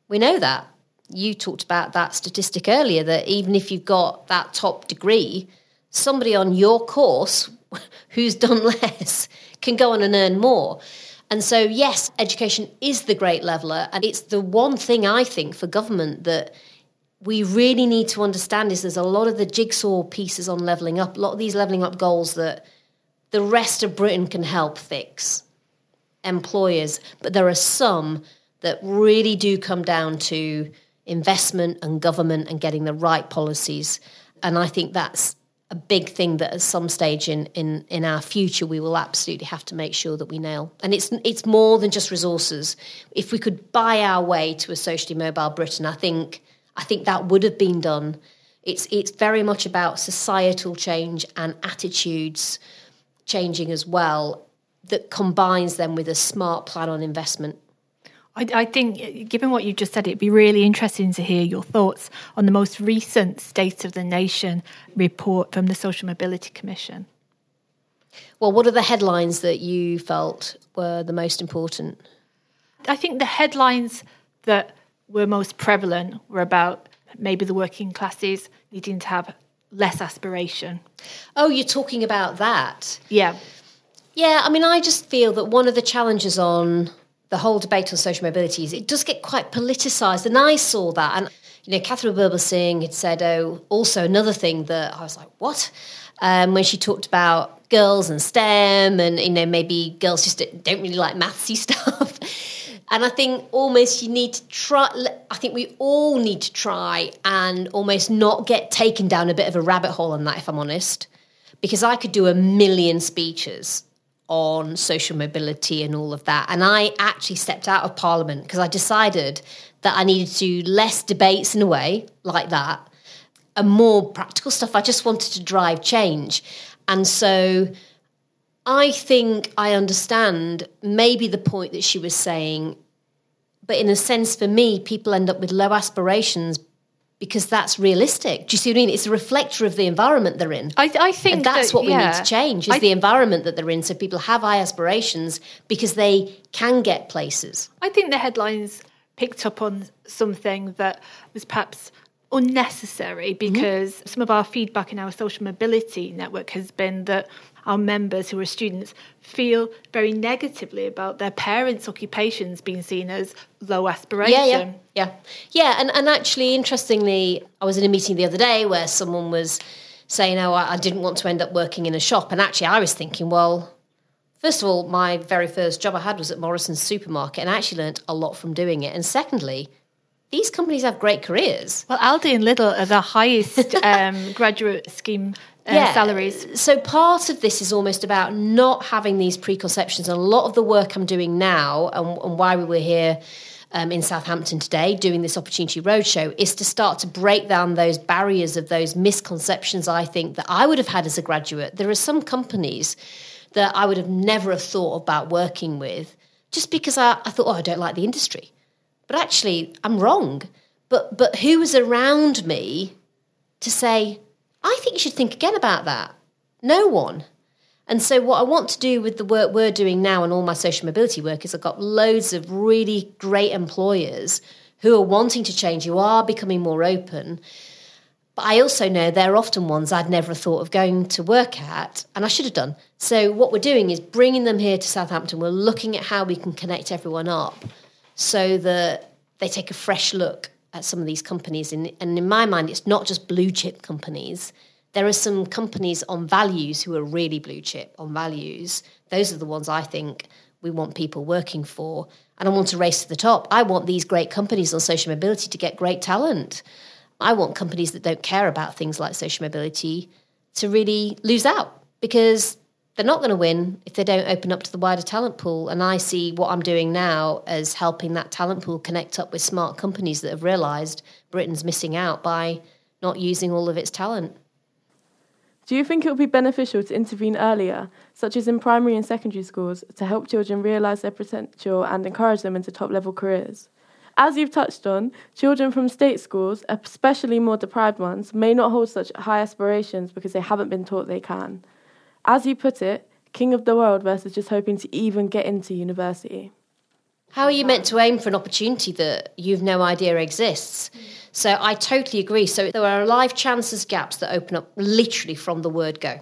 We know that. You talked about that statistic earlier that even if you've got that top degree, somebody on your course who's done less can go on and earn more. And so, yes, education is the great leveller. And it's the one thing I think for government that we really need to understand is there's a lot of the jigsaw pieces on levelling up, a lot of these levelling up goals that the rest of Britain can help fix employers, but there are some that really do come down to investment and government and getting the right policies. And I think that's a big thing that at some stage in, in, in our future we will absolutely have to make sure that we nail. And it's it's more than just resources. If we could buy our way to a socially mobile Britain, I think I think that would have been done. It's it's very much about societal change and attitudes changing as well that combines them with a smart plan on investment. I, I, think, given what you've just said, it'd be really interesting to hear your thoughts on the most recent State of the Nation report from the Social Mobility Commission. Well, what are the headlines that you felt were the most important? I think the headlines that were most prevalent were about maybe the working classes needing to have less aspiration. Oh, you're talking about that? Yeah. Yeah, I mean, I just feel that one of the challenges on the whole debate on social mobility is it does get quite politicised. And I saw that. And, you know, Katharine Birbalsingh had said, oh, also another thing that I was like, what? Um, when she talked about girls and STEM and, you know, maybe girls just don't really like mathsy stuff. And I think almost you need to try, I think we all need to try and almost not get taken down a bit of a rabbit hole on that, if I'm honest. Because I could do a million speeches on social mobility and all of that. And I actually stepped out of Parliament because I decided that I needed to do less debates in a way like that and more practical stuff. I just wanted to drive change. And so I think I understand maybe the point that she was saying, but in a sense, for me, people end up with low aspirations because that's realistic. Do you see what I mean? It's a reflector of the environment they're in. I, I think and that's that, what we yeah. need to change is I, the environment that they're in, so people have high aspirations because they can get places. I think the headlines picked up on something that was perhaps unnecessary because mm-hmm. some of our feedback in our social mobility network has been that our members who are students feel very negatively about their parents' occupations being seen as low aspiration. Yeah, yeah, yeah, yeah. And and actually, interestingly, I was in a meeting the other day where someone was saying, "Oh, I, I didn't want to end up working in a shop," and actually, I was thinking, well. First of all, my very first job I had was at Morrison's supermarket, and I actually learned a lot from doing it. And secondly, these companies have great careers. Well, Aldi and Lidl are the highest um, graduate scheme uh, yeah. salaries. So part of this is almost about not having these preconceptions. And a lot of the work I'm doing now, and, and why we were here um, in Southampton today doing this opportunity roadshow, is to start to break down those barriers of those misconceptions. I think that I would have had as a graduate. There are some companies that I would have never have thought about working with, just because I, I thought, oh, I don't like the industry. But actually, I'm wrong. But but who was around me to say, I think you should think again about that? No one. And so, what I want to do with the work we're doing now and all my social mobility work is I've got loads of really great employers who are wanting to change, who are becoming more open. But I also know they're often ones I'd never thought of going to work at, and I should have done. So, what we're doing is bringing them here to Southampton. We're looking at how we can connect everyone up so that they take a fresh look at some of these companies. And, and in my mind, it's not just blue chip companies. There are some companies on values who are really blue chip on values. Those are the ones I think we want people working for. And I want to race to the top. I want these great companies on social mobility to get great talent. I want companies that don't care about things like social mobility to really lose out because they're not going to win if they don't open up to the wider talent pool. And I see what I'm doing now as helping that talent pool connect up with smart companies that have realised Britain's missing out by not using all of its talent. Do you think it would be beneficial to intervene earlier, such as in primary and secondary schools, to help children realise their potential and encourage them into top level careers? As you've touched on, children from state schools, especially more deprived ones, may not hold such high aspirations because they haven't been taught they can. As you put it, king of the world versus just hoping to even get into university. How are you meant to aim for an opportunity that you've no idea exists? So I totally agree. So there are life chances gaps that open up literally from the word go.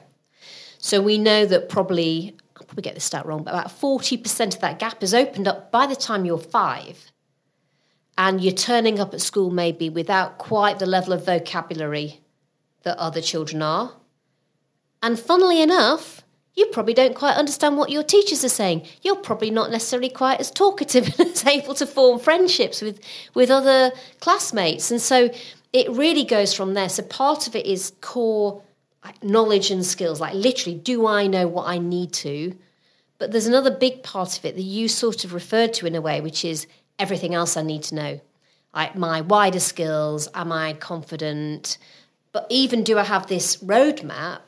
So we know that probably, I'll probably get this stat wrong, but about 40% of that gap is opened up by the time you're five. And you're turning up at school maybe without quite the level of vocabulary that other children are. And funnily enough, you probably don't quite understand what your teachers are saying. You're probably not necessarily quite as talkative and as able to form friendships with, with other classmates. And so it really goes from there. So part of it is core knowledge and skills, like literally, do I know what I need to? But there's another big part of it that you sort of referred to in a way, which is everything else I need to know. Like my wider skills, am I confident? But even do I have this roadmap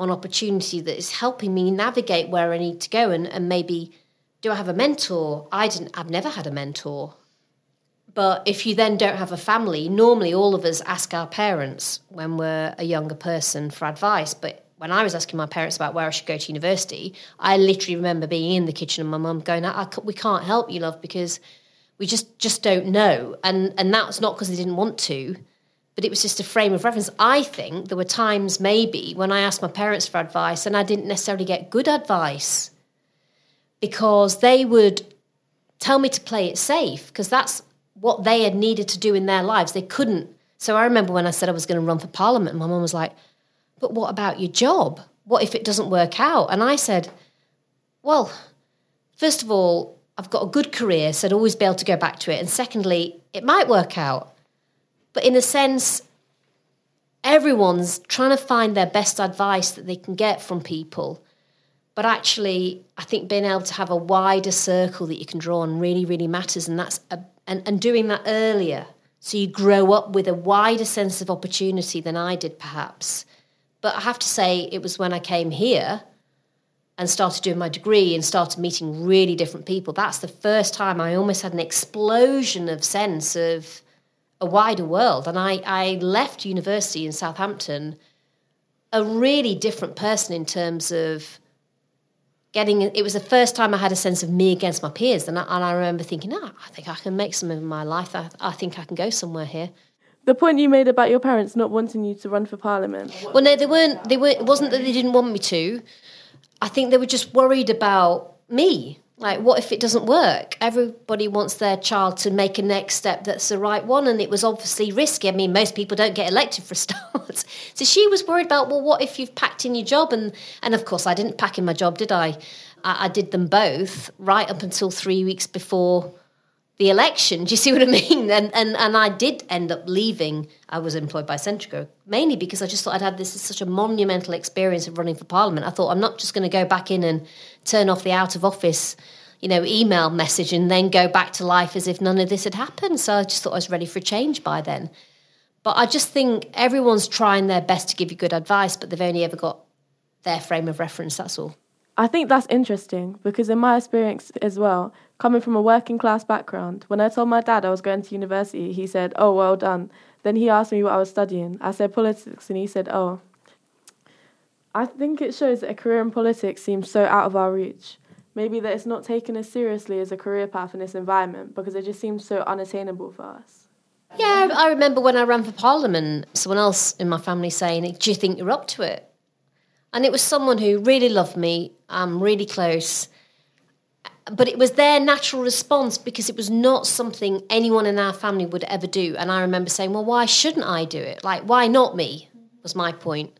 on opportunity that is helping me navigate where I need to go and, and maybe do I have a mentor? I didn't I've never had a mentor. But if you then don't have a family, normally all of us ask our parents when we're a younger person for advice. But when I was asking my parents about where I should go to university, I literally remember being in the kitchen and my mum going, "We can't help you, love, because we just just don't know." And and that's not because they didn't want to, but it was just a frame of reference. I think there were times maybe when I asked my parents for advice and I didn't necessarily get good advice because they would tell me to play it safe because that's what they had needed to do in their lives. They couldn't. So I remember when I said I was going to run for parliament, my mum was like, But what about your job? What if it doesn't work out? And I said, Well, first of all, I've got a good career, so I'd always be able to go back to it. And secondly, it might work out. But in a sense, everyone's trying to find their best advice that they can get from people. But actually, I think being able to have a wider circle that you can draw on really, really matters. And that's a, and, and doing that earlier. So you grow up with a wider sense of opportunity than I did, perhaps. But I have to say, it was when I came here and started doing my degree and started meeting really different people. That's the first time I almost had an explosion of sense of a wider world. And I, I left university in Southampton a really different person in terms of getting it was the first time I had a sense of me against my peers. And I, and I remember thinking, oh, I think I can make some of my life. I, I think I can go somewhere here. The point you made about your parents not wanting you to run for parliament. Well, no, they weren't. They were. It wasn't that they didn't want me to. I think they were just worried about me. Like, what if it doesn't work? Everybody wants their child to make a next step that's the right one, and it was obviously risky. I mean, most people don't get elected for a start. so she was worried about, well, what if you've packed in your job? And and of course, I didn't pack in my job, did I? I, I did them both right up until three weeks before the election. Do you see what I mean? And and and I did end up leaving. I was employed by Centrica mainly because I just thought I'd had this such a monumental experience of running for Parliament. I thought I'm not just going to go back in and turn off the out of office, you know, email message and then go back to life as if none of this had happened. So I just thought I was ready for a change by then. But I just think everyone's trying their best to give you good advice, but they've only ever got their frame of reference. That's all. I think that's interesting because in my experience as well, coming from a working class background, when I told my dad I was going to university, he said, "Oh, well done." Then he asked me what I was studying. I said politics, and he said, "Oh." I think it shows that a career in politics seems so out of our reach. Maybe that it's not taken as seriously as a career path in this environment because it just seems so unattainable for us. Yeah, I remember when I ran for Parliament, someone else in my family saying, Do you think you're up to it? And it was someone who really loved me, um, really close. But it was their natural response because it was not something anyone in our family would ever do. And I remember saying, Well, why shouldn't I do it? Like, why not me? Was my point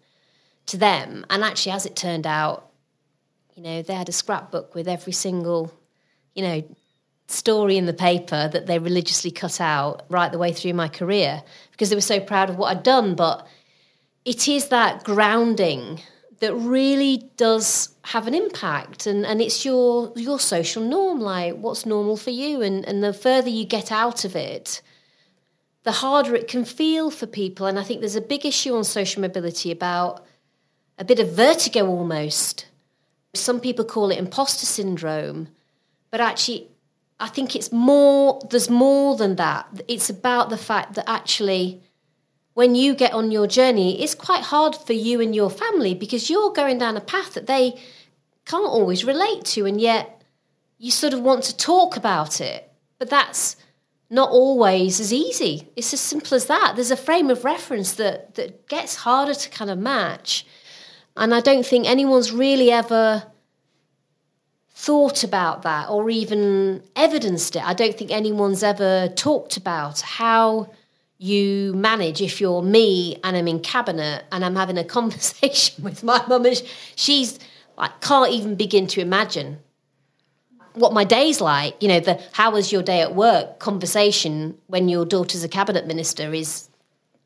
to them. And actually, as it turned out, you know, they had a scrapbook with every single, you know, story in the paper that they religiously cut out right the way through my career because they were so proud of what I'd done. But it is that grounding that really does have an impact and, and it's your your social norm like what's normal for you and, and the further you get out of it the harder it can feel for people. And i think there's a big issue on social mobility about a bit of vertigo almost. Some people call it imposter syndrome but actually i think it's more there's more than that. It's about the fact that actually when you get on your journey, it's quite hard for you and your family because you're going down a path that they can't always relate to, and yet you sort of want to talk about it. But that's not always as easy. It's as simple as that. There's a frame of reference that, that gets harder to kind of match. And I don't think anyone's really ever thought about that or even evidenced it. I don't think anyone's ever talked about how you manage if you're me and I'm in cabinet and I'm having a conversation with my mum she's like can't even begin to imagine what my day's like. You know, the how was your day at work conversation when your daughter's a cabinet minister is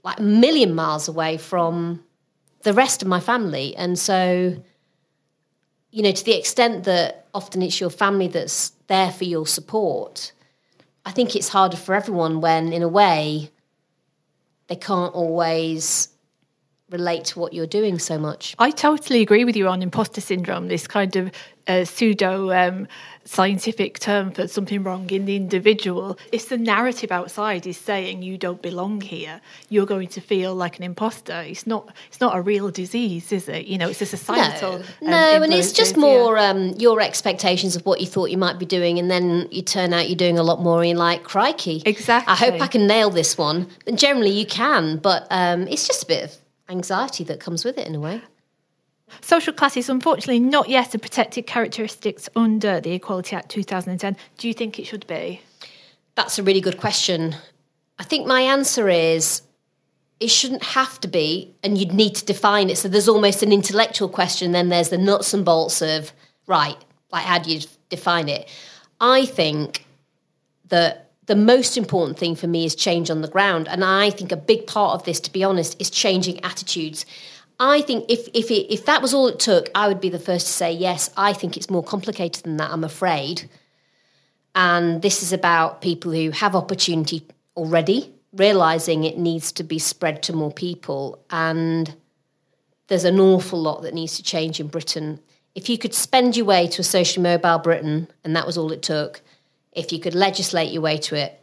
like a million miles away from the rest of my family. And so, you know, to the extent that often it's your family that's there for your support, I think it's harder for everyone when, in a way, they can't always relate to what you're doing so much. I totally agree with you on imposter syndrome, this kind of a pseudo um, scientific term for something wrong in the individual. If the narrative outside is saying you don't belong here, you're going to feel like an imposter. It's not. It's not a real disease, is it? You know, it's a societal. No, um, no and it's just yeah. more um, your expectations of what you thought you might be doing, and then you turn out you're doing a lot more, and you're like, crikey. Exactly. I hope I can nail this one. And generally, you can, but um, it's just a bit of anxiety that comes with it in a way. Social class is unfortunately not yet a protected characteristic under the Equality Act 2010. Do you think it should be? That's a really good question. I think my answer is it shouldn't have to be, and you'd need to define it. So there's almost an intellectual question, then there's the nuts and bolts of, right, like how do you define it? I think that the most important thing for me is change on the ground. And I think a big part of this, to be honest, is changing attitudes. I think if if it, if that was all it took, I would be the first to say yes. I think it's more complicated than that. I'm afraid, and this is about people who have opportunity already, realizing it needs to be spread to more people, and there's an awful lot that needs to change in Britain. If you could spend your way to a socially mobile Britain, and that was all it took, if you could legislate your way to it,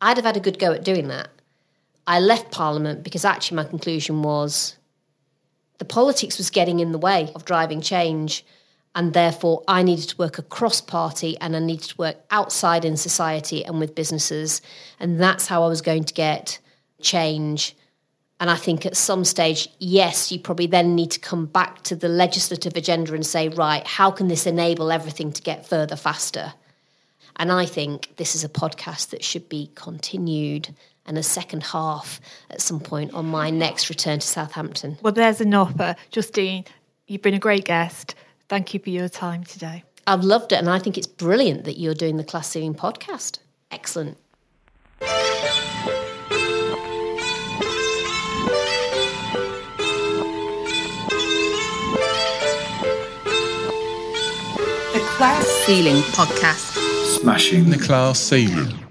I'd have had a good go at doing that. I left Parliament because actually my conclusion was the politics was getting in the way of driving change. And therefore, I needed to work across party and I needed to work outside in society and with businesses. And that's how I was going to get change. And I think at some stage, yes, you probably then need to come back to the legislative agenda and say, right, how can this enable everything to get further faster? And I think this is a podcast that should be continued and a second half at some point on my next return to Southampton. Well, there's an offer. Justine, you've been a great guest. Thank you for your time today. I've loved it, and I think it's brilliant that you're doing the Class Ceiling podcast. Excellent. The Class Ceiling Podcast. Smashing the class ceiling.